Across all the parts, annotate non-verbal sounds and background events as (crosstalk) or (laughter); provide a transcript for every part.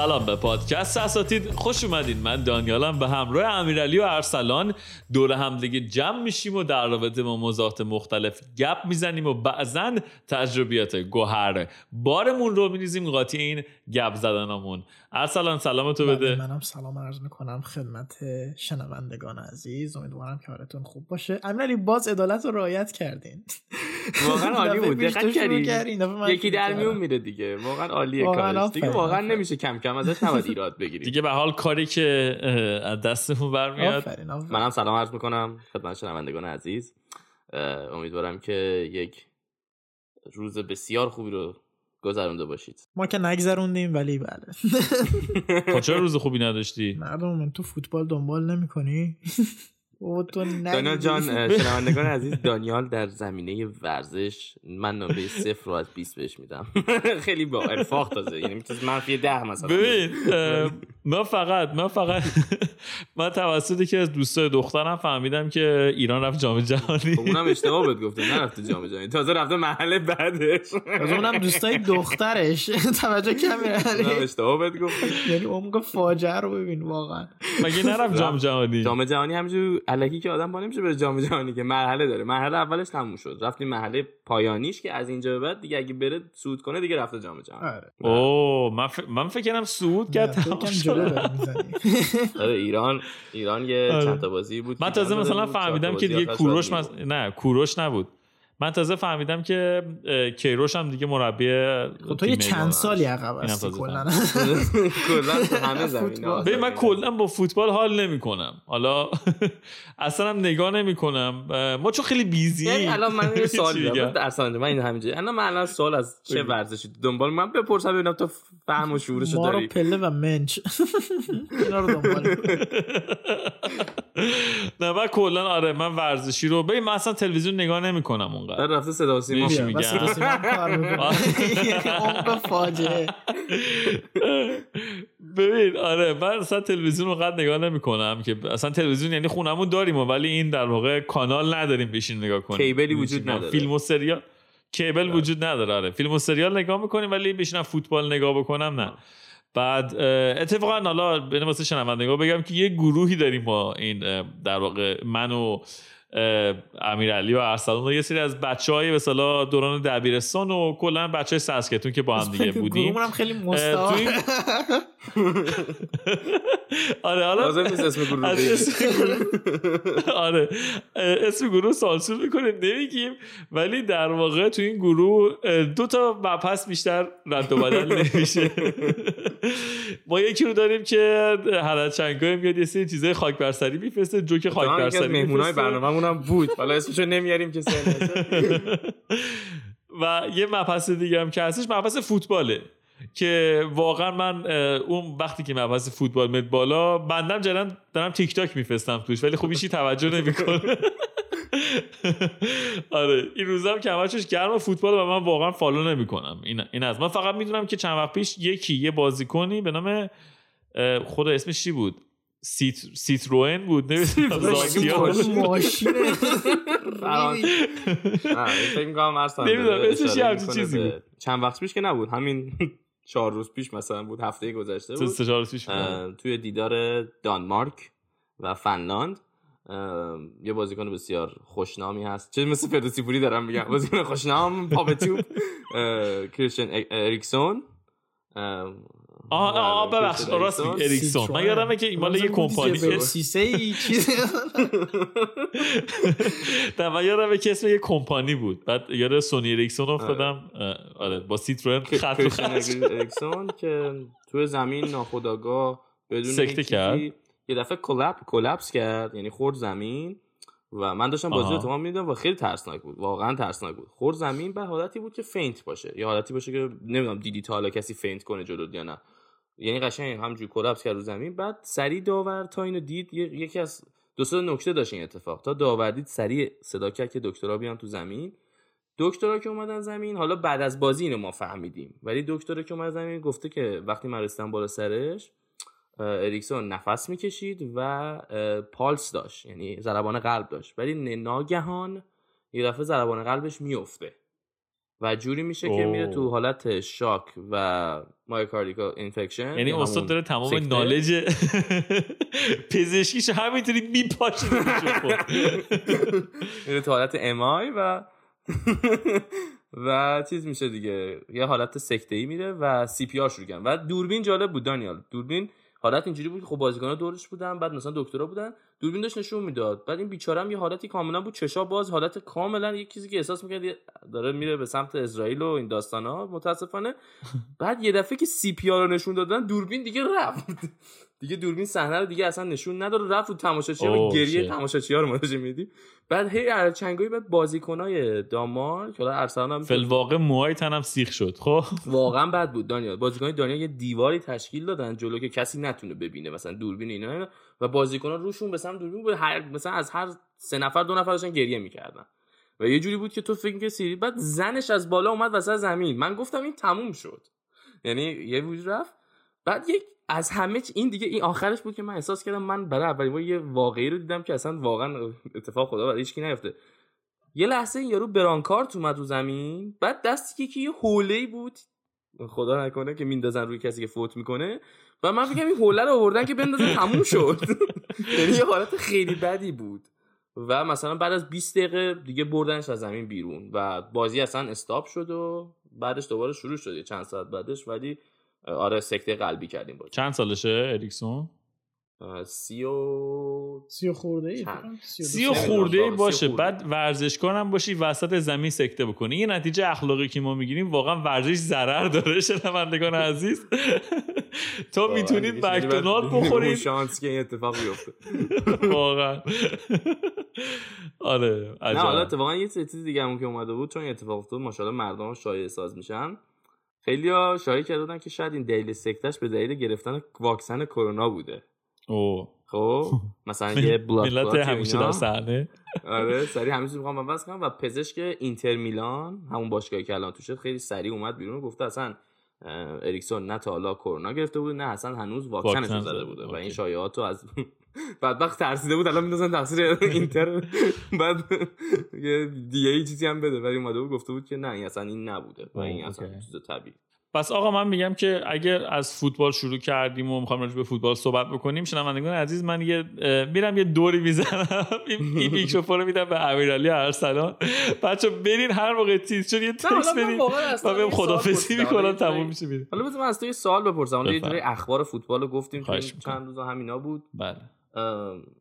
سلام به پادکست. اساتید خوش اومدین. من دانیالم به همراه امیرعلی و ارسلان دور هم دیگه جمع میشیم و در رابطه با موضوعات مختلف گپ می‌زنیم و بعضا تجربیات گوهر بارمون رو میریزیم قاطی این گپ زدنمون ارسلان سلام تو بده. منم سلام عرض می‌کنم خدمت شنوندگان عزیز. امیدوارم که حالتون خوب باشه. امیرعلی باز عدالت رو رعایت کردین. واقعا (laughs) عالی بود. دقت کردی. یکی در میون میره دیگه. واقعا عالیه کارش. دیگه واقعا نمیشه کم کم ازش نباید ایراد بگیری دیگه به حال کاری که از دستمون برمیاد. منم سلام عرض می‌کنم خدمت شنوندگان عزیز. امیدوارم که یک روز بسیار خوبی رو گذرونده باشید. ما که نگذروندیم ولی بله. (laughs) خب چرا روز خوبی نداشتی؟ مردم من تو فوتبال دنبال نمی‌کنی؟ (laughs) دانیال جان شنوندگان عزیز دانیال در زمینه ورزش من نمره صفر رو از 20 بهش میدم. (laughs) خیلی با ارفاق تازه یعنی می‌تونست منفی ده مثلا ببین من فقط من فقط (laughs) من توسط که از دوستای دخترم فهمیدم که ایران رفت جام جهانی. خب اونم اشتباه بهت گفتم نرفته جام جهانی. تازه رفته محل بعدش. از اونم دوستای (laughs) دخترش. توجه کمی اونم اشتباه بهت گفتم یعنی عمق فاجعه رو ببین واقعا. مگه نرفت جام جهانی؟ جام جهانی همینجوری الکی که آدم با نمیشه بره جام جهانی که مرحله داره. مرحله اولش تموم شد. رفتیم مرحله پایانیش که از اینجا به بعد دیگه اگه بره صعود کنه دیگه رفته جام جهانی. آره. اوه من, ف... من فکر کنم صعود کرد آره ایران ایران یه آره. چند تا بازی بود من تازه مثلا فهمیدم که دیگه کوروش مز... نه کوروش نبود. من تازه فهمیدم که کیروش هم دیگه مربی خب تو یه چند سالی عقب هستی کلا. (laughs) کلا همه (laughs) زمین ببین من کلا با فوتبال حال نمی‌کنم. حالا (laughs) اصلا هم نگاه نمی‌کنم. ما چون خیلی بیزی. یعنی الان من یه سوال دارم. اصلا من این همینجوری. الان من الان سوال از چه ورزشی دنبال؟ من بپرسم ببینم تو فهم و شعورشو داری. ما رو پله و منچ. اینا رو دنبال نه من کلا آره من ورزشی رو ببین من اصلا تلویزیون نگاه نمی‌کنم اونقدر در رفته صدا سیما. میگم. (laughs) عمق فاجعه. ببین آره من اصلا تلویزیون رو قد نگاه نمی کنم که اصلا تلویزیون یعنی خونمون داریم ولی این در واقع کانال نداریم بشین نگاه کنیم. کیبلی وجود نداره. فیلم و سریال؟ کیبل وجود نداره آره. فیلم و سریال نگاه می‌کنیم ولی بشینم فوتبال نگاه بکنم نه. بعد اتفاقا حالا بین واسه شنوندگان بگم که یه گروهی داریم ما این در واقع من و امیرعلی و ارسلان و یه سری از بچه های مثلا دوران دبیرستان و کلا بچه های سسکتون که با هم دیگه بودیم. هم خیلی مستعار (laughs) آره حالا لازم نیست اسم گروه آره اسم گروه (laughs) سانسور می‌کنه نمیگیم ولی در واقع تو این گروه دو تا مبحث بیشتر رد و بدل (laughs) نمیشه. ما یکی رو داریم که حالت چنگای میاد یه سری چیزای خاک بر سری میفرسته جوک خاک بر سری مهمونای برنامه‌مون هم بود. حالا اسمشو نمیاریم که (laughs) و یه مبحث دیگه هم که هستش مبحث فوتباله. که واقعا من اون وقتی که مبحث فوتبال میاد بالا بندم جلن دارم تیک تاک میفرستم توش ولی خب توجه نمی‌کنه. (laughs) آره این روزا هم که همش گرم فوتبال و من واقعا follow نمی‌کنم. این این از. من فقط می‌دونم که چند وقت پیش یکی یه بازیکنی به نام خدا اسمش چی بود؟ سیت سیتروئن بود؟ نمی‌دونم. (laughs) ماشین. فکر می‌کنم چیزی بود. چند وقت پیش که نبود. همین (laughs) چهار روز پیش مثلا بود هفته گذشته بود. چهار روز پیش توی دیدار دانمارک و فنلاند. یه بازیکن بسیار خوشنامی هست. چه مثل فردوسی پوری دارم میگم. بازیکن خوشنام پا به توپ کریستین اریکسون. آه آه ببخش راست میگی اریکسون. من یادمه که مال یه کمپانی سیسه ای چیز. (laughs) من یادمه که اسم یه کمپانی بود. بعد یاد سونی اریکسون افتادم. آره با سیتروئن خط و اریکسون که تو زمین ناخودآگاه بدون سکته کرد. یه دفعه colla collapse کرد یعنی خورد زمین و من داشتم بازی رو تمام میدم و خیلی ترسناک بود. واقعا ترسناک بود. خورد زمین به حالتی بود که faint باشه. یا حالتی باشه که نمی‌دونم دیدی تا حالا کسی faint کنه جلو یا نه. یعنی قشنگ همینجوری collapse کرد رو زمین. بعد سری داور تا اینو دید یکی از دو سه نکته داشت این اتفاق. تا داور دید سری صدا کرد که دکترها بیان تو زمین. دکترها که اومدن زمین حالا بعد از بازی اینو ما فهمیدیم. ولی دکترها که اومدن زمین گفته که وقتی من رسیدم بالا سرش اریکسون نفس می‌کشید و پالس داشت. یعنی ضربان قلب داشت. ولی ناگهان یه دفعه ضربان قلبش میفته و جوری میشه که میره تو حالت shock و myocardial infarction یعنی استاد داره تمام knowledge (laughs) پزشکیش همینطوری میپاشه. میره تو حالت MI و (laughs) و چیز میشه دیگه. یه حالت سکته ای میره و CPR شروع و دوربین جالب بود دانیال. دوربین حالت اینجوری بود که خب بازیکن‌ها دورش بودن بعد مثلا دکترا بودن. دوربین داشت نشون می‌داد. بعد این بیچاره هم یه حالتی کاملا بود. چشا باز حالت کاملا یه چیزی که احساس می‌کرد داره میره به سمت اسرائیل و این داستانا. متاسفانه. بعد یه دفعه که سی پی رو نشون دادن دوربین دیگه رفت. دیگه دوربین صحنه رو دیگه اصلا نشون نداره رفت رو تماشاچی و گریه تماشاچی ها رو متوجه میدی بعد هی ارچنگای بعد بازیکنای دانمارک حالا ارسلان هم فل واقع موهای تنم سیخ شد خب؟ واقعا بد بود دانیال. بازیکنای دانیا یه دیواری تشکیل دادن جلو که کسی نتونه ببینه مثلا دوربین اینا و بازیکن‌ها روشون به سمت دوربین بود. هر مثلا از هر سه نفر دو نفر داشتن گریه می‌کردن. و یه جوری بود که تو فکر سیری بعد زنش از بالا اومد وسط زمین. من گفتم این تموم شد. یعنی یه وجود رفت. بعد یک از همه این دیگه این آخرش بود که من احساس کردم من برای اولین بار یه واقعی رو دیدم که اصلا واقعا اتفاق خدا برای هیچ نیفته. یه لحظه یارو برانکارت اومد رو زمین بعد دستی که یه حوله بود خدا نکنه که میندازن روی کسی که فوت می‌کنه و من فکرم این حوله رو آوردن که بندازن تموم شد. (laughs) یعنی یه حالت خیلی بدی بود. و مثلا بعد از 20 دقیقه دیگه بردنش از زمین بیرون و بازی اصلا استاپ شد و بعدش دوباره شروع شد چند ساعت بعدش. ولی آره سکته قلبی کردیم با چند سالشه اریکسون؟ سی و سی و خورده ای سی و خورده ای باشه. بعد ورزشکار هم باشی وسط زمین سکته بکنی. یه نتیجه اخلاقی که ما می‌گیریم واقعا ورزش ضرر داره. (laughs) شنوندگان عزیز. تو می‌تونید مکدونالد بخورید. شانس که این اتفاق بیفته. (laughs) واقعا. آره نه حالا اتفاقا یه چیز دیگه هم که اومده بود چون اتفاق افتاد ماشاءالله مردم شایعه ساز میشن. خیلی ها شایعه کرده که شاید این دلیل سکتش به دلیل گرفتن واکسن کرونا بوده. او خب (laughs) مثلا یه بلاد ملت همیشه در صحنه. آره (laughs) سری همیشه می‌خوام بس کنم. و پزشک اینتر میلان همون باشگاهی که الان توشه خیلی سریع اومد بیرون و گفته اصلا اریکسون نه تا حالا کرونا گرفته بود نه اصلا هنوز واکسنش زده بوده. و این شایعات رو از (laughs) بدبخت ترسیده بود الان میندازن تقصیر (laughs) اینتر. بعد یه دیگه چیزی هم بده. ولی اومده بود گفته بود که نه این اصلا این نبوده. و این اصلا چیز طبیعی. پس آقا من میگم که اگر از فوتبال شروع کردیم و می‌خوام راجع به فوتبال صحبت بکنیم شنوندگان عزیز من یه میرم یه دوری می‌زنم. (laughs) این میکروفون رو میدم به امیرعلی ارسلان. بچه برین هر موقع چیز شد یه تکست بدین و بهم خدافظی می‌کنم تموم میشه میره حالا بذار من از تو یه سوال بپرسم. یه جوری اخبار فوتبال رو گفتیم چند روز همینا بود. بله.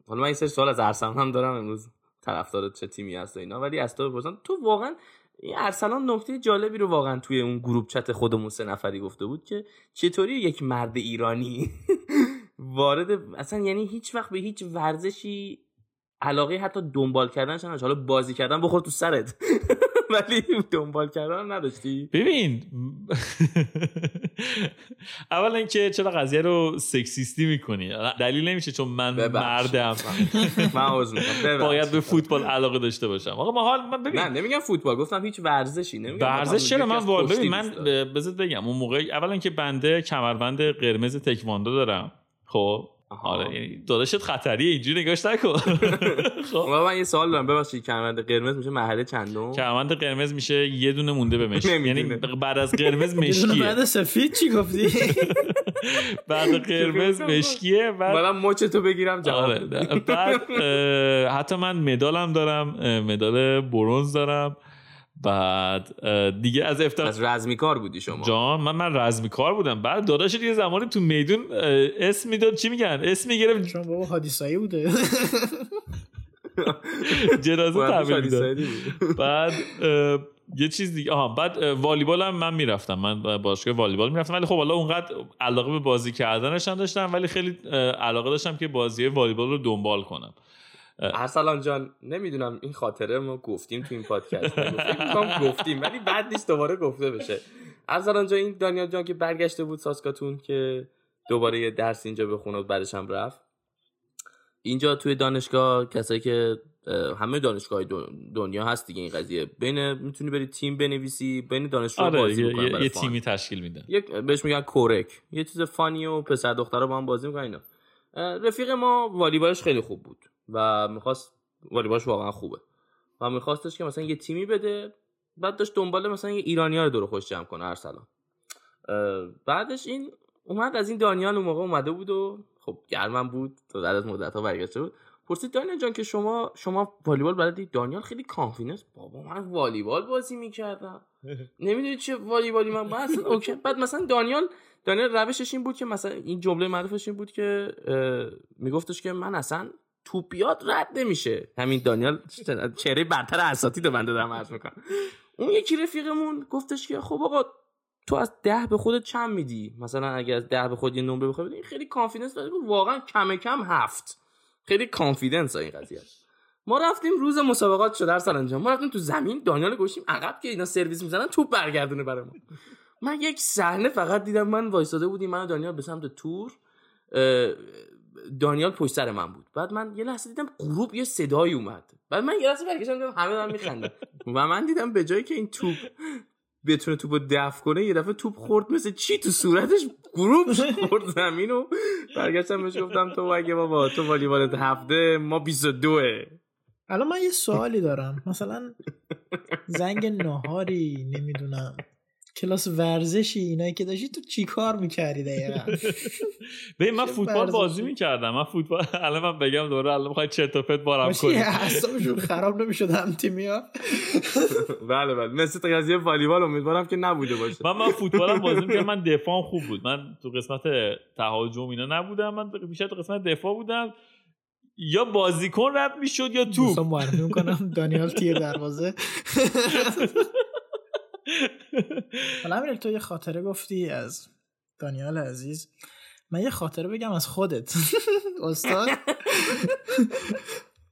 حالا من این سری سوال از ارسلان هم دارم امروز طرفدار چه تیمی هست و اینا ولی از تو بپرسم. تو واقعا این ارسلان نکته جالبی رو واقعا توی اون گروپ چت خودمون سه نفری گفته بود که چطوری یک مرد ایرانی (laughs) وارد اصلا یعنی هیچ وقت به هیچ ورزشی علاقه حتی دنبال کردنش نداشت. حالا بازی کردن بخور تو سرت. (laughs) ولی دنبال کردن نداشتی؟ ببین (laughs) اولا اینکه چرا قضیه رو سکسیستی می‌کنی؟ دلیل نمیشه چون من مردم. (laughs) من باید به فوتبال علاقه داشته باشم. آقا ما حال من ببین. نه نمیگم فوتبال گفتم هیچ ورزشی نمیگم ورزش چرا؟ من ببین من بذار بگم اون موقع اولا که بنده کمربند قرمز تکواندو دارم. خب؟ آره یعنی داداشت خطریه اینجوری نگاش نکن. (laughs) خب. من یه سوال دارم ببخشید کمربند قرمز میشه مرحله چندم؟ کمربند قرمز میشه یه دونه مونده به (laughs) مشکی یعنی بعد از قرمز مشکیه. بعد سفید چی گفتی؟ (laughs) بعد قرمز مشکیه بعد من مچ تو بگیرم جواب آره بعد حتی من مدالم دارم مدال برونز دارم. بعد دیگه از افتخار از رزمی کار بودی شما؟ جان من من رزمی کار بودم. بعد داداش یه زمانی تو میدون اسم می‌داد چی میگن؟ اسم می‌گرفت. چون بابا حادثایی بوده. (laughs) جنازه تحویل می‌داد بعد یه چیز دیگه آها بعد والیبال هم من می‌رفتم. من باشگاه والیبال می‌رفتم. ولی خب حالا اونقدر علاقه به بازی کردنش داشتم ولی خیلی علاقه داشتم که بازی والیبال رو دنبال کنم. ارسلان جان نمی‌دونم این خاطره ما گفتیم تو این پادکست. فکر گفتیم ولی بعد نیست دوباره گفته بشه. ارسلان جان این دانیال جان که برگشته بود ساسکاتون که دوباره یه درس اینجا بخونه و بعدش هم رفت. اینجا توی دانشگاه کسایی که همه دانشگاه دنیا هست دیگه این قضیه. بین می‌تونی بری تیم بنویسی بین دانشجو آره بازی یه, یه, برای یه. تیمی تشکیل میدن. یک بهش میگن co-rec. یه چیز fun ی و پسر دخترها با هم بازی می‌کنن اینا. رفیق ما والیبالش خیلی خوب بود. و می‌خواست والیبالش واقعا خوبه. و میخواستش که مثلا یه تیمی بده بعد داشت دنبال مثلا یه ایرانی ها رو دور خودش جمع کنه ارسلان. بعدش این اومد از این دانیال اون موقع اومده بود و خب گرمم بود تا بعد از مدت ها برگشته بود. پرسید دانیال جان که شما شما والیبال بلدی؟ دانیال خیلی confidence بابا من والیبال بازی می‌کردم. (laughs) نمی‌دونی چه والیبالی من بعد اصلا OK. بعد مثلا دانیال دانیال روشش این بود که مثلا این جمله معروفش این بود که میگفتش که من اصلا توپیات رد نمیشه. همین دانیال چهره برتر اساتید رو بنده دارم عرض می‌کنم. اون یکی رفیقمون گفتش که خب آقا تو از ده به خودت چند میدی؟ مثلا اگه از ده به خود یه نمره بخوای بدی این خیلی confidence داره. واقعا کم کم هفت. خیلی confidence این قضیه. ما رفتیم روز مسابقات شد در انجام ما رفتیم تو زمین دانیال گذاشتیم عقب که اینا سرویس می‌زنن توپ برگردونه برای ما. من یک صحنه فقط دیدم من وایساده بودیم من و دانیال به سمت تور. دانیال پشت سر من بود. بعد من یه لحظه دیدم غروب یه صدایی اومد. بعد من یه لحظه برگشتم دیدم همه دارن میخندن. و من دیدم به جایی که این توپ بتونه توپ رو دفع کنه یه دفعه توپ خورد مثل چی تو صورتش؟ غروب خورد زمین برگشتم بهش گفتم تو اگه بابا تو والیبالت هفته ما 22 الان من یه سوالی دارم. مثلا زنگ نهاری نمی‌دونم. کلاس ورزشی اینایی که داشتی تو چی کار می‌کردی دقیقا؟ (laughs) ببین من فوتبال؟ بازی می‌کردم. من فوتبال (laughs) الان من بگم دوره الان می‌خوای چرت و پرت بارم کنی. اعصابشون (laughs) خراب نمی‌شد هم تیمی ها بله بله. مثل قضیه والیبال امیدوارم که نبوده باشه. من من فوتبالم بازی می‌کردم. من دفاعم خوب بود. من تو قسمت تهاجم اینا نبودم. من بیشتر تو قسمت دفاع بودم. یا بازیکن رد می‌شد یا توپ. دوستان معرفی می‌کنم. دانیال تیر دروازه. (laughs) حالا امیر تو یه خاطره گفتی از دانیال عزیز. من یه خاطره بگم از خودت. (laughs) استاد. (laughs)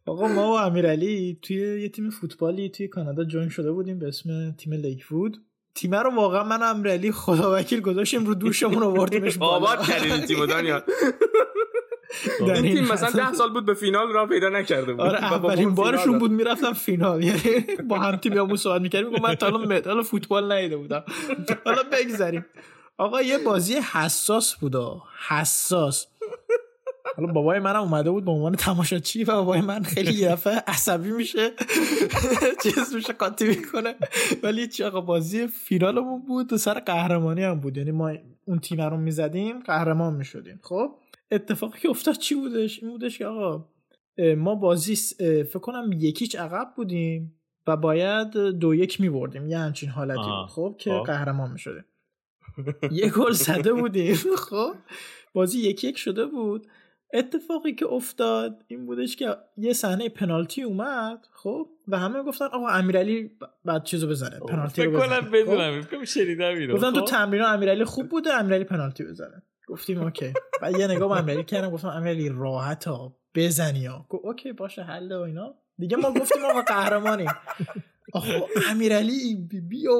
آقا ما و امیرعلی توی یه تیم فوتبالی توی کانادا جوین شده بودیم به اسم تیم لیکوود. تیم رو واقعا من و امیرعلی خدا وکیل گذاشتیم رو دوشمون آوردیمش بالا. آباد کردین این تیمو دانیال. این تیم مثلا ده سال بود به فینال را پیدا نکرده بود. آره اولین بارشون بود می‌رفتم فینال. یعنی با هم تیم همون صحبت می‌کردیم من تا الان مدال فوتبال ندیده بودم. حالا بگذریم. آقا یه بازی حساس بود. حساس. حالا بابای منم اومده بود به عنوان تماشاچی و بابای من خیلی یه عصبی میشه. (laughs) چیز میشه قاطی می‌کنه. ولی چه آقا بازی فینالمون بود و سر قهرمانی هم بود. یعنی ما اون تیم رو می‌زدیم قهرمان می‌شدیم. خب؟ اتفاقی که افتاد چی بودش؟ این بودش که آقا ما بازی فکر کنم یکیچ عقب بودیم و باید دو یک می بردیم یه همچین حالتی آه. بود خب که خب. قهرمان می شدیم (laughs) یه گل زده بودیم. خب. بازی یکی یک شده بود. اتفاقی که افتاد این بودش که یه صحنه پنالتی اومد. خب. و همه گفتن آقا امیرعلی بعد چیزو بزنه. پنالتی رو بزنه. کنم خب؟ بدونم فکر کنم شنیدم اینو. گفتن تو خب؟ تمرین امیرعلی خوب بوده. امیرعلی پنالتی بزنه. گفتیم OK. و یه نگاه به کردم گفتم امیرعلی راحت ها بزنی ها. گفت OK باشه حل و اینا. دیگه ما گفتیم آقا قهرمانیم. آخه امیرعلی بی- بیا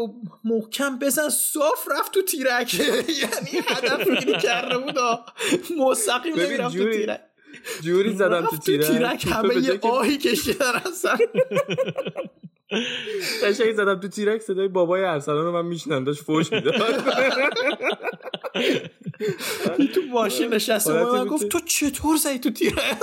محکم بزن. صاف رفت تو تیرک. (laughs) یعنی هدف گیری کرده بود. مستقیم نمی‌رفت تو تیرک. جوری زدم تو تیرک. همه یه آهی کشیدن اصلا (laughs) قشنگ زدم تو تیرک صدای بابای ارسلان رو من میشنم داشت فوش می‌داد. (laughs) (laughs) تو ماشین نشسته من گفت تو چطور زدی تو تیرک (laughs)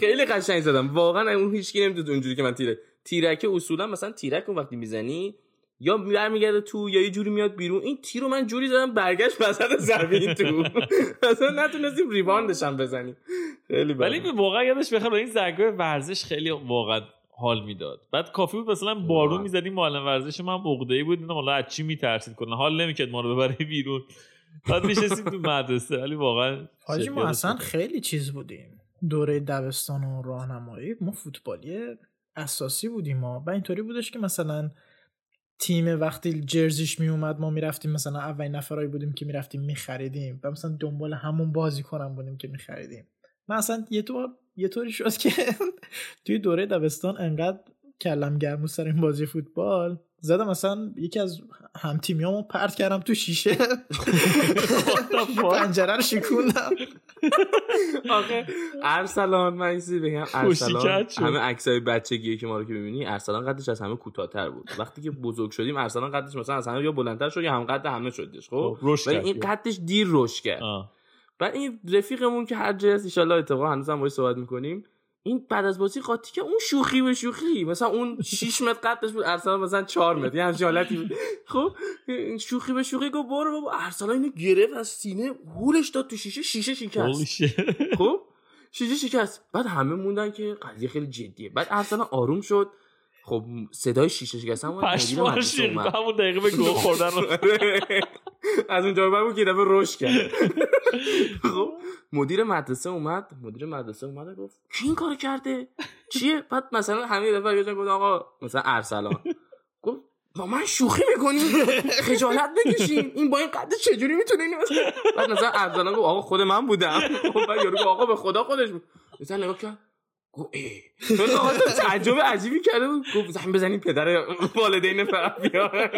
خیلی قشنگ زدم. واقعا اون هیچکی نمی‌دونه اونجوری که من تیرک تیرک اصولا مثلا تیرک اون وقتی می‌زنی یا برمیگرده تو یا یه جوری میاد بیرون. این تیر رو من جوری زدم برگشت وسط زمین تو. (laughs) اصلا نتونستیم ریباندش هم بزنیم. خیلی. ولی واقعا یادش بخیر این زنگای ورزش خیلی واقعا حال می‌داد. بعد کافی بود مثلا بارون واقعا. می‌زدیم معلم ورزش ما هم عقده ای بود حالا از چی میترسید؟ کنه حال نمی‌کرد ما رو ببره بیرون. بعد میشستیم تو مدرسه. ولی واقعا حاجی ما اصلا. خیلی چیز بودیم. دوره دبستان و راهنمایی. ما فوتبالی اساسی بودیم ما. و اینطوری بودش که مثلا تیم وقتی جرزیش می اومد ما می‌رفتیم مثلا اولین نفرایی بودیم که می‌رفتیم میخریدیم. و مثلا دنبال همون بازی کنم بودیم که میخریدیم. من اصلا یه طور یه طوری شد که (laughs) توی دوره دبستان انقدر کلم گرم سر این بازی فوتبال. زدم مثلا یکی از هم تیمیامو پرت کردم تو شیشه. (laughs) پنجره رو شکوندم. (laughs) آخه ارسلان من این چیزی بگم ارسلان. همه عکسای بچگیه که ما رو که ببینی ارسلان قدش از همه کوتاه‌تر بود. وقتی که بزرگ شدیم ارسلان قدش مثلا از همه یا بلندتر شد یا هم قد همه شدش خب؟ خب، ولی. این قدش دیر رشد کرد. بعد این رفیقمون که هر هست ان اتفاقا هنوز هم باهاش صحبت می‌کنیم. این بعد از بازی قاطی که اون شوخی به شوخی. مثلا اون 6 (laughs) متر قدش بود ارسلان مثلا 4 متر. یه همچین حالتی بود. خب این شوخی به شوخی گفت برو بابا. ارسلان اینو گرفت از سینه هولش داد تو شیشه شیشه شکست. خب شیشه شکست. بعد همه موندن که قضیه خیلی جدیه. بعد ارسلان آروم شد. خب صدای شیشه شکست هم اومد، مدیر پشماش مدرسه ریخت. اومد. همون دقیقه به گل خوردن (laughs) از اونجا به بود که دفعه رشد کرد. (laughs) خب مدیر مدرسه اومد. مدیر مدرسه اومد گفت کی این کارو کرده؟ چیه؟ بعد مثلا همه دفعه یه گفت آقا مثلا ارسلان. گفت با من شوخی می‌کنی؟ خجالت بکشین. این با این قد چجوری می‌تونه اینو بعد مثلا ارسلان گفت آقا خود من بودم. (laughs) خب بعد یارو آقا به خدا خودش بود. مثلا نگاه کرد تعجب عجیبی کرده بود. گفت زنگ بزنین پدر والدین فرق بیار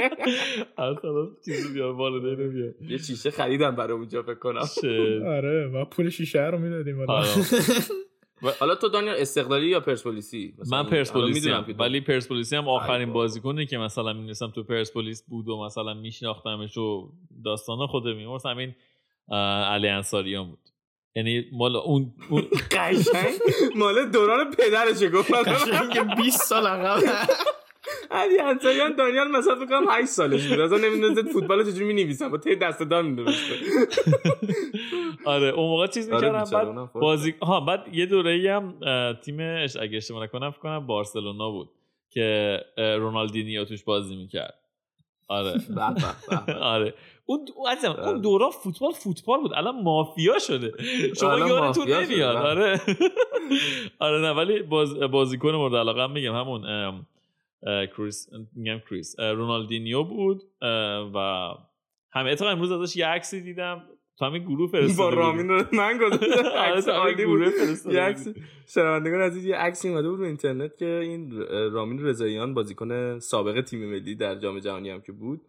ارسلان چیزی بیار والدین بیار. یه شیشه خریدم برای اونجا فکر کنم Shit. آره و پول شیشه رو می‌دادیم. آره. حالا تو دانیال استقلالی یا پرسپولیسی؟ من پرسپولیسی ولی پرسپولیسی هم آخرین بابا. بازیکنی که مثلا می‌دونستم تو پرسپولیس بود و مثلا میشناختمش و داستانا خود میمرس همین علی انصاریان بود. یعنی مال اون, اون (laughs) قشنگ. مال دوران پدرشه گفت قشنگ 20 سال عقب. علی انصاریان دانیال مثلا فکر کنم 8 سالش بود. اصلا نمی‌دونست فوتبال چجوری می‌نویسن. با ته دست دار می‌نوشته آره اون موقع چیز آره، می‌کردم بیچاره بعد فوت بازی ها بعد یه دوره هم تیمش اگه اشتباه نکنم فکر کنم بارسلونا بود که رونالدینیو توش بازی می‌کرد. آره. (laughs) آره. اون عزیزم آره. اون دوران فوتبال فوتبال بود. الان مافیا شده. شما یادتون نمیاد. بله. آره. (laughs) آره نه ولی باز بازیکن مورد علاقه هم میگم. همون کریس میگم کریس. رونالدینیو بود. و همه اتفاقا امروز ازش یه عکسی دیدم. تو همین گروه با فرستاده بودی. رامین رو من گذاشتم (laughs) آره، عکس عالی بود یه. عکس شنوندگان عزیز یه عکسی اومده بود رو اینترنت که این رامین رضاییان بازیکن سابق تیم ملی در جام جهانی هم که بود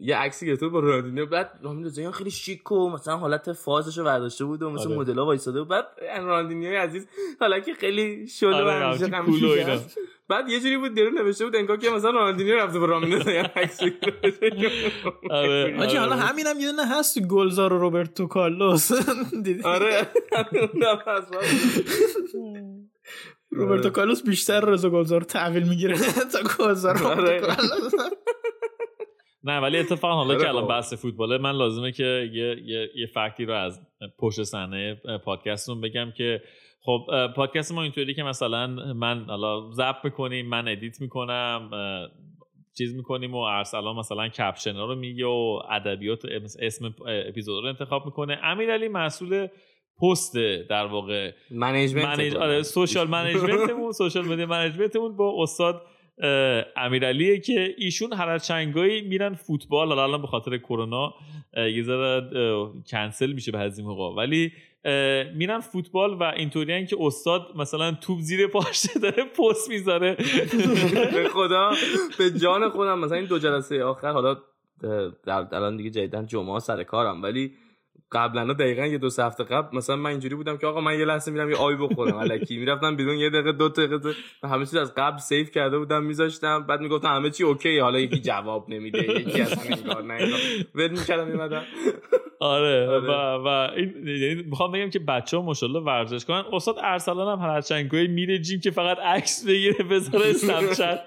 یه عکسی گرفته با رونالدینیو بعد رامین رضاییان خیلی شیک و مثلا حالت فازش رو برداشته بود و مثل آره. مدل ها وایساده بود بعد رونالدینیو عزیز حالا که خیلی شلو آره، و همیشه غمگین و. بعد یه جوری بود درون نوشته بود انگار که مثلا رونالدینیو رفته با رامین رضاییان عکس. آره. (laughs) آجی حالا همینم یه دونه هست گلزار و روبرتو کارلوس (laughs) دیدی آره اونم هست. روبرتو کارلوس بیشتر رضا گلزار تحویل می‌گیره (laughs) تا گلزار آره. روبرتو کارلوس نه ولی اتفاقا حالا آره که الان خب. بحث فوتباله من لازمه که یه, یه, یه فکتی رو از پشت صحنه پادکستتون بگم که خب پادکست ما اینطوری که مثلا من حالا ضبط می‌کنیم من edit می‌کنم چیز می‌کنیم و ارسلان مثلا caption رو میگه و ادبیات اسم اپیزود رو انتخاب می‌کنه امیرعلی مسئول پست در واقع management manage. آره social management مون social media management مون با استاد امیرعلیه که ایشون هر چند گاهی میرن فوتبال حالا الان به خاطر کرونا یه ذره کنسل میشه به هزیم موقع ولی میرن فوتبال و اینطوری که استاد مثلا توپ زیر پاشه (laughs) داره پست می‌ذاره. به خدا به جان خودم مثلا این دو جلسه آخر حالا الان دیگه جدیدن جمعه سر کارم ولی قبلا دقیقا یه دو هفته قبل مثلا من اینجوری بودم که آقا من یه لحظه میرم یه آبی بخورم الکی می‌رفتم بیرون یه دقیقه دو دقیقه همه چیز از قبل سیو کرده بودم میذاشتم. بعد می‌گفتم همه چی okay حالا یکی جواب نمیده یکی اصلا انگار نه. ول می‌کردم میمدم آره آره. و و این یعنی می‌خوام بگم که بچه ها ماشاءالله ورزش کنن. استاد ارسلان هم هر چنگایی میره gym که فقط عکس بگیره بذاره (laughs) اسنپ چت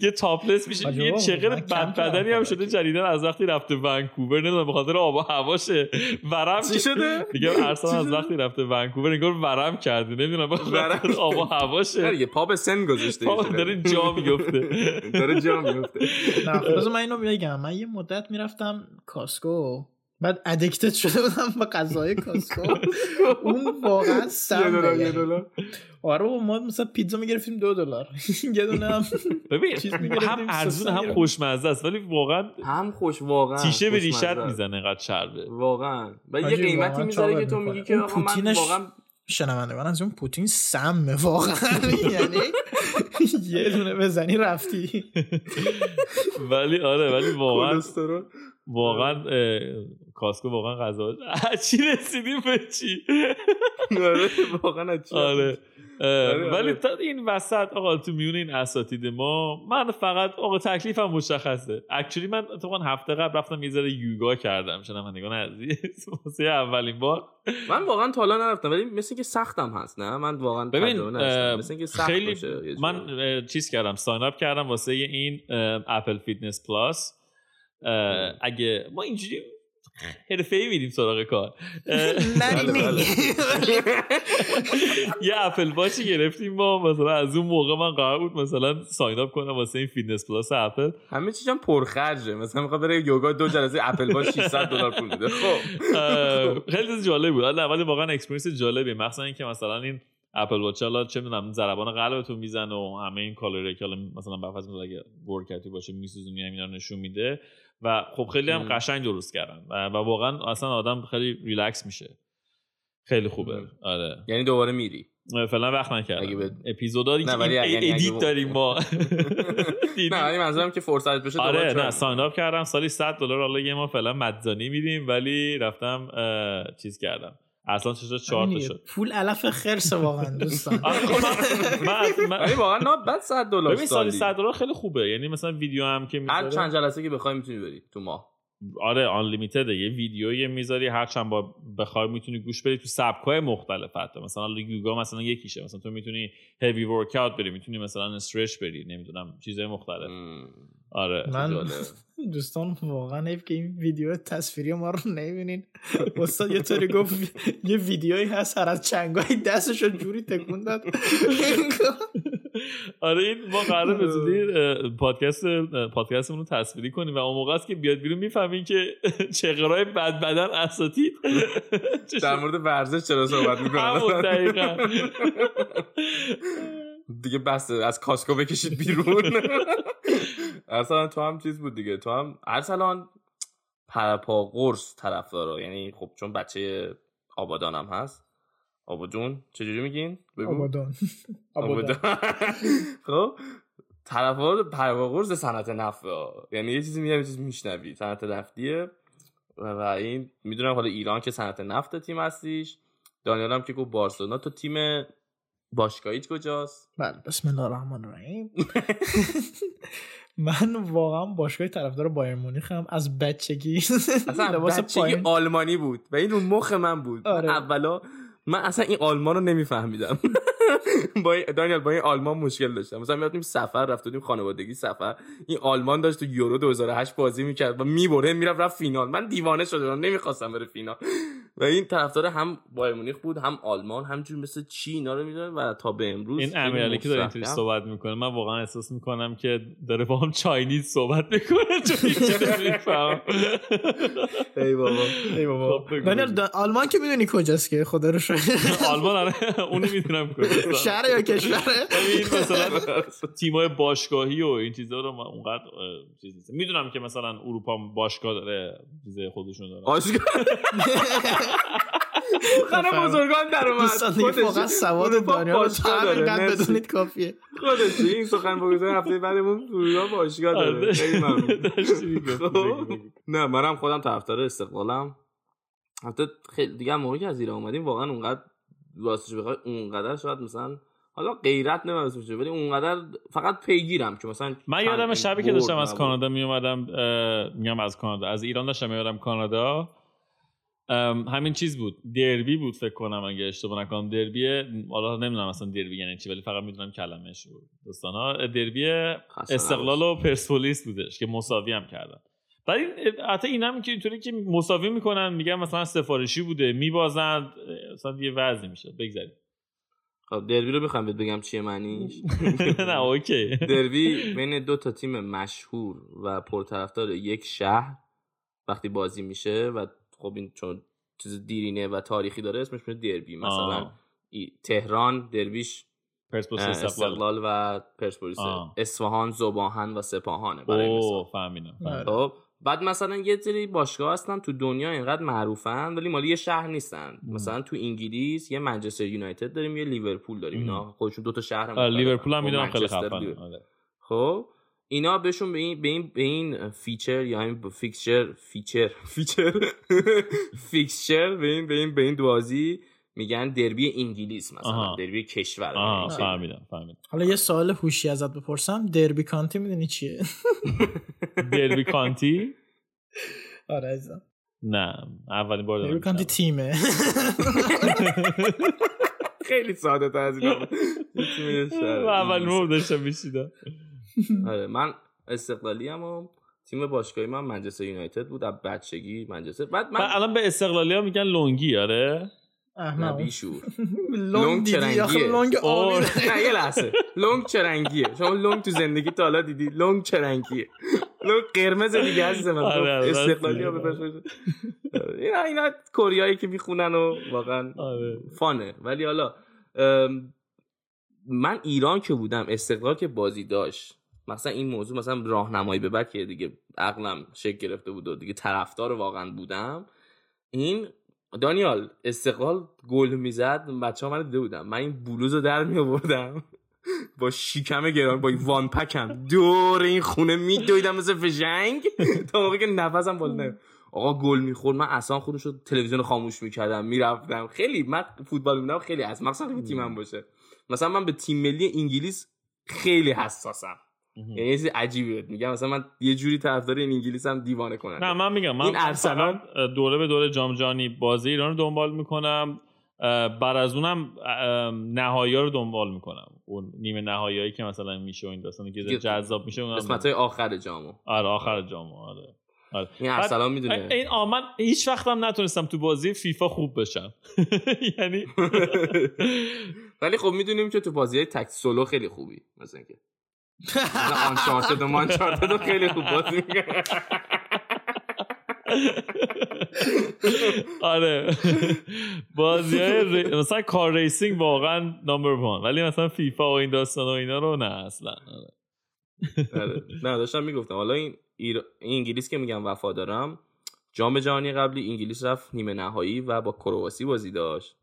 یه topless میشه. یه چقدر بد بدنی هم. شده جدیدن از وقتی رفته ونکوور. نمی‌دونم به خاطر آب و هواشه ورم چی شده؟ میگم ارسلان از؟ وقتی رفته ونکوور انگار ورم کرده. نمی‌دونم به خاطر. آب و هواشه. یا پا به سن گذاشته داره جا میفته داره جا میفته نه خب من اینو بگم. من یه مدت می‌رفتم کاسکو. بعد ادکتد شده بودم با غذای کاسکو. اون واقعا یه سم دلار یه بگم. دلار. آره ما مثلا پیتزا می‌گرفتیم دو دلار. (laughs) یه دونه هم ببین چیز می‌گرفتیم، هم ارزون هم. خوشمزه است ولی واقعا هم خوش واقعا تیشه به ریشت. می‌زنه اینقدر چربه. واقعا. و یه قیمتی می‌ذاره که تو. میگی که آقا من واقعا شنوندگان از اون پوتین سمه واقعا. (laughs) یعنی یه دونه بزنی رفتی. ولی آره ولی واقعا واقعا کاسکو واقعا غذا (laughs) چی رسیدیم به چی؟ (laughs) آره واقعا آره. اه، آره، ولی آره. تا این وسط آقا تو میون این اساتید ما من فقط آقا تکلیفم مشخصه. اکچولی من اتفاقا هفته قبل رفتم یه ذره یوگا کردم. شنوندگان عزیز (laughs) واسه اولین بار. من واقعا تا حالا نرفتم ولی مثل که سختم هست نه؟ من واقعا ببین مثل که سخت خیلی. من چیز کردم sign up کردم واسه این Apple Fitness Plus اگه ما اینجوری (laughs) حرفه ای میریم سراغ کار. (laughs) بله، بله. (laughs) یه Apple Watch ی گرفتیم ما مثلا از اون موقع من قرار بود مثلا sign up کنم واسه این Fitness Plus Apple. همه چیزم پرخرجه. مثلا می‌خواد بره یوگا دو جلسه Apple Watch 600 دلار پول بده خب. اه، خیلی چیز جالب بود. نه ولی واقعا experience جالبی مخصوصا اینکه مثلا این Apple Watch حالا چه می‌دونم ضربان قلبتون می‌زنه و همه این کالری که حالا مثلا بفرض مثلا اگه workout ی باشه میسوزونی همینا نشون میده. و خب خیلی هم. قشنگ درست کردن. و, و واقعا اصلا آدم خیلی ریلکس میشه. خیلی خوبه. ام. آره. یعنی دوباره میری. فعلا وقت اگه نکردم به- اپیزوداری نه، که یعنی edit اگه- داریم ما؟ (laughs) نه ولی منظورم که فرصت بشه آره نه sign. up کردم. سالی 100 دلار حالا یه ما فعلا مجانی میدیم ولی رفتم چیز کردم. اصلا چه شد 4 تا همین شد. پول علف خرس واقعا دوستان. آره، خب من- واقعا نه بعد 100 دلار ببین سالی سالی. 100 دلار خیلی خوبه. یعنی مثلا ویدیو هم که هر چند جلسه که بخوای می‌تونی بری تو ماه. آره آن یه ویدیویی می‌ذاری هر چند با بخوای می‌تونی گوش بدی تو سبکای مختلف حتی. مثلا یوگا مثلا یکیشه. مثلا تو می‌تونی هیوی ورک اوت بری می‌تونی مثلا استرچ بری نمی‌دونم چیزای مختلف. مم. آره. من. (laughs) دوستان واقعا حیف که این ویدیو تصویری ما رو نمی‌بینین. استاد یه طوری گفت یه ویدیویی هست هر از چنگای دستش جوری تکون داد. (laughs) آره این ما قرار به زودی پادکست پادکستمون رو تصویری کنیم و اون موقع است که بیاد بیرون می‌فهمین که (laughs) چقدرای بد بدن اساتید. (laughs) در مورد ورزش چرا صحبت می‌کنم دقیقا. (laughs) دیگه بس از کاسکو بکشید بیرون. ارسلان تو هم چیز بود دیگه. تو هم ارسلان پرپا قرص طرف داره یعنی خب چون بچه آبادان هم هست. آبادون؟ چجوری میگین؟ (laughs) آبادان. آبادان. (laughs) خب طرفدار پرپا قرص صنعت نفت. یعنی یه چیزی میگم یه چیزی میشنوی. صنعت نفتیه. و این می‌دونم حالا ایران که صنعت نفت تیم هستیش. دانیال هم که گفت بارسلونا تو تیم باشگاهیت کجاست. بله بسم الله الرحمن الرحیم. (laughs) من واقعا باشگاه طرفدار بایر مونیخم از بچگی اصلا بچگی آلمانی بود. و این رو مخ من بود. آره. اولا من اصلا این آلمان رو نمیفهمیدم. (laughs) با دانیال با این آلمان مشکل داشتم. مثلا میادیم سفر رفت بودیم خانوادگی سفر. این آلمان داشت تو یورو 2008 بازی می‌کرد و می‌بره می‌رفت رفت فینال. من دیوانه بودم نمی‌خواستم بره فینال. (laughs) و این طرفدار هم بایر مونیخ بود هم آلمان همجور مثل چی اینا رو می‌دونه و تا به امروز این امیرعلی که داره اینطوری. صحبت می‌کنه من واقعا احساس می‌کنم که داره با هم چاینیز صحبت می‌کنه چون (laughs) ای بابا. ای بابا. خب، بگو. دا- آلمان که می‌دونی کجاست که خدا رو شکر. (laughs) آلمان آره. اونو می‌دونم کجاست. شهر یا کشوره این مثلا تیمای باشگاهی و این چیزا رو من اونقدر چیز نیست می‌دونم که مثلا اروپا باشگاه داره چیز خودشون داره. خانم بزرگان در اومد دوستان دیگه خودش. واقعا سواد دانیال. همینقدر. بدونید کافیه خودش این سخن بگذار هفته بعدمون فرودگاه باشگاه داره آره. (laughs) خب. نه منم خودم طرفدار استقلالم حتی خیلی دیگه هم موقعی که از ایران اومدیم واقعا اونقدر راستش بخوای اونقدر شاید مثلا حالا غیرت نمی‌دونم ولی اونقدر فقط پیگیرم که مثلا من یادم شبی که داشتم از. کانادا می اومدم میام از کانادا از ایران داشتم میادم کانادا همین چیز بود. دربی بود فکر کنم اگه اشتباه نکنم. دربی حالا نمی‌دونم اصلا دربی یعنی چی ولی فقط می‌دونم کلمش بود دوستان ها دربی استقلال و پرسپولیس بودش که مساوی هم کردن. بعد این حتی این هم که اینطوری که مساوی می‌کنن میگن مثلا سفارشی بوده میبازند مثلا یه وضعی میشه. بگذاریم. خب دربی رو می‌خوام بهت بگم چیه معنیش؟ (laughs) نه اوکی. دربی بین دو تا تیم مشهور و پرطرفدار یک شهر وقتی بازی میشه و خب این چون چیز دیرینه و تاریخی داره اسمش میشه دربی. مثلا تهران دربیش پرسپولیس استقلال. و پرسپولیس. اصفهان زباهن و سپاهانه برای مثال. فهمیدم فهمیدم. خب بعد مثلا یه سری باشگاه هستن تو دنیا اینقدر معروفن ولی مالی یه شهر نیستن. مثلا تو انگلیس یه منچستر یونایتد داریم یه لیورپول داریم. اینا خودشون دو تا شهر آره، مختلفن. لیورپول هم خب، می‌دونم خیلی منچستر خفن آره. خب اینا بهشون به این به این, به این feature یا این fixture feature feature fixture به این به این به این بازی میگن دربی انگلیس مثلا آها. دربی کشور آها فهمیدم فهمیدم. حالا یه سوال هوشی ازت بپرسم. Derby County می‌دونی چیه؟ (laughs) Derby County؟ آره عزیزم. نه اولین بار دربی کانتی تیمه. (laughs) خیلی ساده تر از (laughs) شهر. اولین. بار داشتم میشیدم (laughs) آره من استقلالی هم و تیم باشگاهی من منچستر یونایتد بود از بچگی منچستر. بعد من الان به استقلالی ها میگن لونگی آره؟ نه احمد بیشور. (laughs) لونگ چرنگیه. لونگ. (laughs) نه یه لحظه. لونگ چرنگیه. شما لونگ تو زندگی تا حالا دیدی لونگ چرنگیه. لونگ قرمز دیگه عزیز من. آره، آره، استقلالی ها راست بپرس. اینا اینا کوریایی که می‌خونن و واقعا آره. فانه. ولی حالا من ایران که بودم استقلال که بازی داشت مثلا این موضوع مثلا راهنمایی به بعد که دیگه عقلم شکل گرفته بود و دیگه طرفدار واقعا بودم. این دانیال استقلال گل می‌زد بچه ها من دیده بودم من این بلوز رو در می آوردم (laughs) با شیکم گران با وان پکم. دور این خونه میدویدم مثل فشنگ. (laughs) تا موقعی که نفسم بالا. آقا گل می‌خورد. من اصلا خودش رو تلویزیون خاموش می‌کردم می‌رفتم. خیلی من فوتبال میدم خیلی از مخصوصا که تیمم باشه. مثلا من به تیم ملی انگلیس خیلی حساسم. یعنی چیز عجیبی بهت میگم مثلا من یه جوری طرفدار این انگلیس هم دیوانه کنم. نه من میگم من این دوره به دوره جام جهانی بازی ایران رو دنبال می‌کنم. بعد از اونم نهایی رو دنبال می‌کنم. اون نیمه نهایی که مثلا میشه و این داستانی که جذاب میشه اونم قسمت های آخر جامو. آره آخر جام آره. آره. این ارسلان می‌دونه این آ من هیچ وقتم نتونستم تو بازی فیفا خوب بشم. (laughs) یعنی (laughs) ولی خب می‌دونیم که تو بازی تک سولو خیلی خوبی. مثلا مثلا Uncharted و مانچارتد رو خیلی خوب بازی. آره بازی های. مثلا car racing واقعا number one ولی مثلا فیفا و این داستان و اینا رو نه اصلا آره. آره. نه داشتم می‌گفتم حالا این, ایر... انگلیس که میگم وفادارم جام جهانی قبلی انگلیس رفت نیمه نهایی و با کرواسی بازی داشت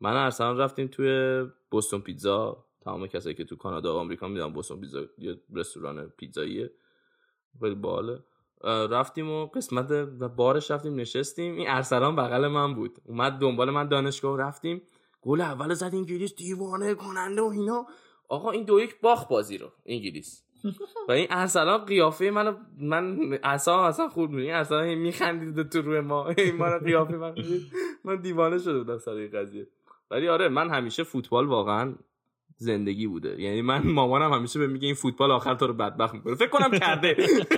من ارسلان رفتیم توی بوستون پیتزا تمام کسایی که تو کانادا و آمریکا می‌دونن بوستون پیتزا یه رستوران پیتزاییه. خیلی باله. رفتیم و قسمت و بارش رفتیم نشستیم. این ارسلان بغل من بود. اومد دنبال من دانشگاه رفتیم. گل اول زد انگلیس دیوانه کننده و اینا. آقا این دو یک باخ بازی رو انگلیس. و این ارسلان قیافه منو من اصلا اصلا بود این ارسلان میخندید تو روی ما. (laughs) این من قیافه من من دیوانه شده بودم سر این قضیه. ولی آره من همیشه فوتبال واقعا زندگی بوده. یعنی من مامانم همیشه به میگه این فوتبال آخر تو رو بدبخت می‌کنه. فکر کنم کرده.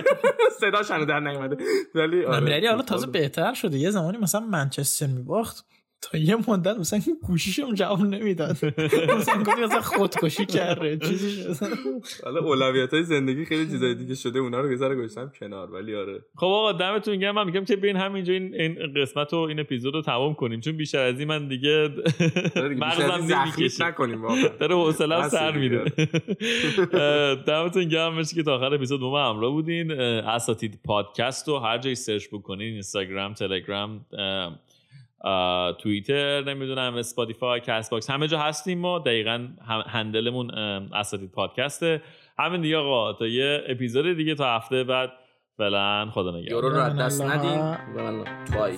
(laughs) صداش هنوز در نیومده. ولی آره. حالا تازه بهتر شده. یه زمانی مثلا منچستر میباخت. تا یه مدت مثلا گوشیشم جواب نمی‌داد مثلا گفتی مثلا خودکشی کرده چیزی حالا اولویت های زندگی خیلی چیزای دیگه شده اونا رو بذاره گذاشتم کنار ولی آره خب آقا دمتون گرم من میگم که بین همینجا این, این قسمت و این اپیزود رو تمام کنیم。چون بیشتر از این من دیگه (laughs) مغزم نمی‌کشه. نکنیم واقعا. داره حوصله‌ام بس (laughs) سر. میره دمتون (laughs) گرم مرسی که تا آخر اپیزود با ما همراه بودین. اساتید پادکست رو هر جایی سرچ بکنین اینستاگرام تلگرام توییتر نمی‌دونم Spotify Castbox همه جا هستیم ما. دقیقا handle مون اساتید پادکسته. همین دیگه آقا تا یه اپیزود دیگه تا هفته بعد. فعلا خدا نگهدار. یورو رو دست. ندین. bye.